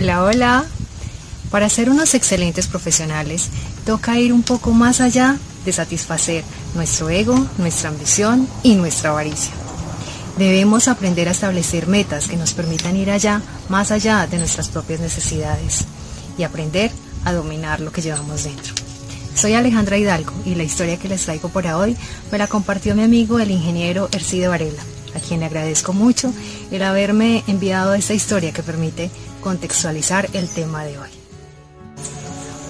Hola, hola. Para ser unos excelentes profesionales, toca ir un poco más allá de satisfacer nuestro ego, nuestra ambición y nuestra avaricia. Debemos aprender a establecer metas que nos permitan ir allá, más allá de nuestras propias necesidades y aprender a dominar lo que llevamos dentro. Soy Alejandra Hidalgo y la historia que les traigo por hoy me la compartió mi amigo el ingeniero Ercide Varela, a quien le agradezco mucho el haberme enviado esta historia que permite contextualizar el tema de hoy.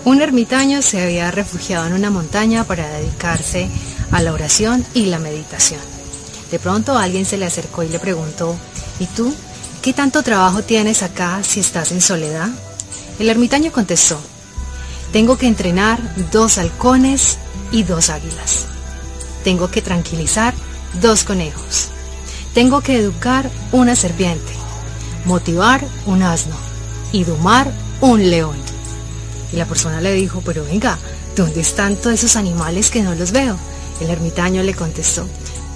Un ermitaño se había refugiado en una montaña para dedicarse a la oración y la meditación. De pronto alguien se le acercó y le preguntó, ¿y tú? ¿Qué tanto trabajo tienes acá si estás en soledad? El ermitaño contestó, tengo que entrenar dos halcones y dos águilas. Tengo que tranquilizar dos conejos. Tengo que educar una serpiente, motivar un asno y domar un león. Y la persona le dijo, pero venga, ¿dónde están todos esos animales que no los veo? El ermitaño le contestó,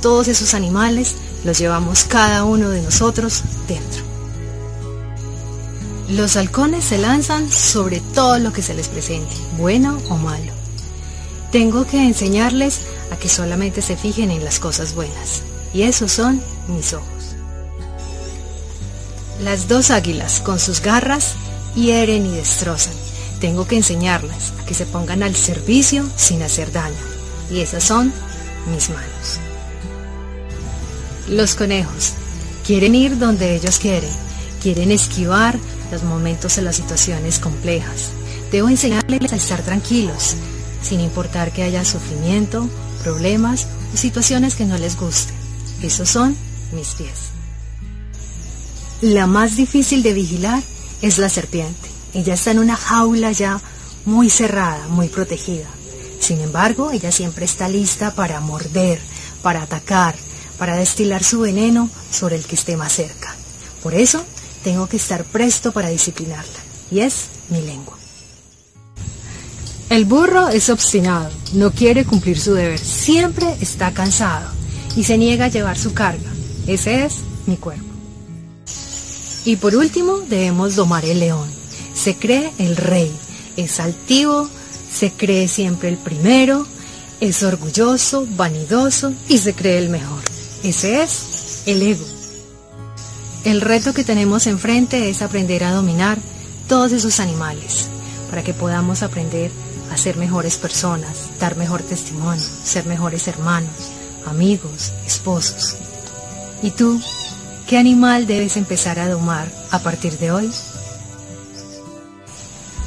todos esos animales los llevamos cada uno de nosotros dentro. Los halcones se lanzan sobre todo lo que se les presente, bueno o malo. Tengo que enseñarles a que solamente se fijen en las cosas buenas, y esos son mis ojos. Las dos águilas con sus garras hieren y destrozan, tengo que enseñarles a que se pongan al servicio sin hacer daño. Y esas son mis manos. Los conejos quieren ir donde ellos quieren. Quieren esquivar los momentos en las situaciones complejas. Debo enseñarles a estar tranquilos, sin importar que haya sufrimiento, problemas o situaciones que no les gusten. Esos son mis pies. La más difícil de vigilar es la serpiente. Ella está en una jaula ya muy cerrada, muy protegida. Sin embargo, ella siempre está lista para morder, para atacar, para destilar su veneno sobre el que esté más cerca. Por eso, tengo que estar presto para disciplinarla, y es mi lengua. El burro es obstinado, no quiere cumplir su deber, siempre está cansado y se niega a llevar su carga. Ese es mi cuerpo. Y por último, debemos domar el león se cree el rey, es altivo, se cree siempre el primero, es orgulloso, vanidoso y se cree el mejor. Ese es el ego. El reto que tenemos enfrente es aprender a dominar todos esos animales para que podamos aprender a ser mejores personas, dar mejor testimonio, ser mejores hermanos, amigos, esposos. ¿Y tú, qué animal debes empezar a domar a partir de hoy?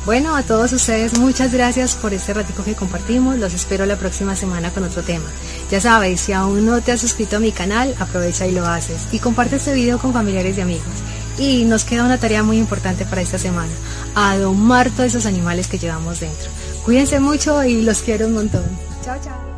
Bueno, a todos ustedes muchas gracias por este ratico que compartimos. Los espero la próxima semana con otro tema. Ya sabes, si aún no te has suscrito a mi canal, aprovecha y lo haces. Y comparte este video con familiares y amigos. Y nos queda una tarea muy importante para esta semana, a domar todos esos animales que llevamos dentro. Cuídense mucho y los quiero un montón. Chao, chao.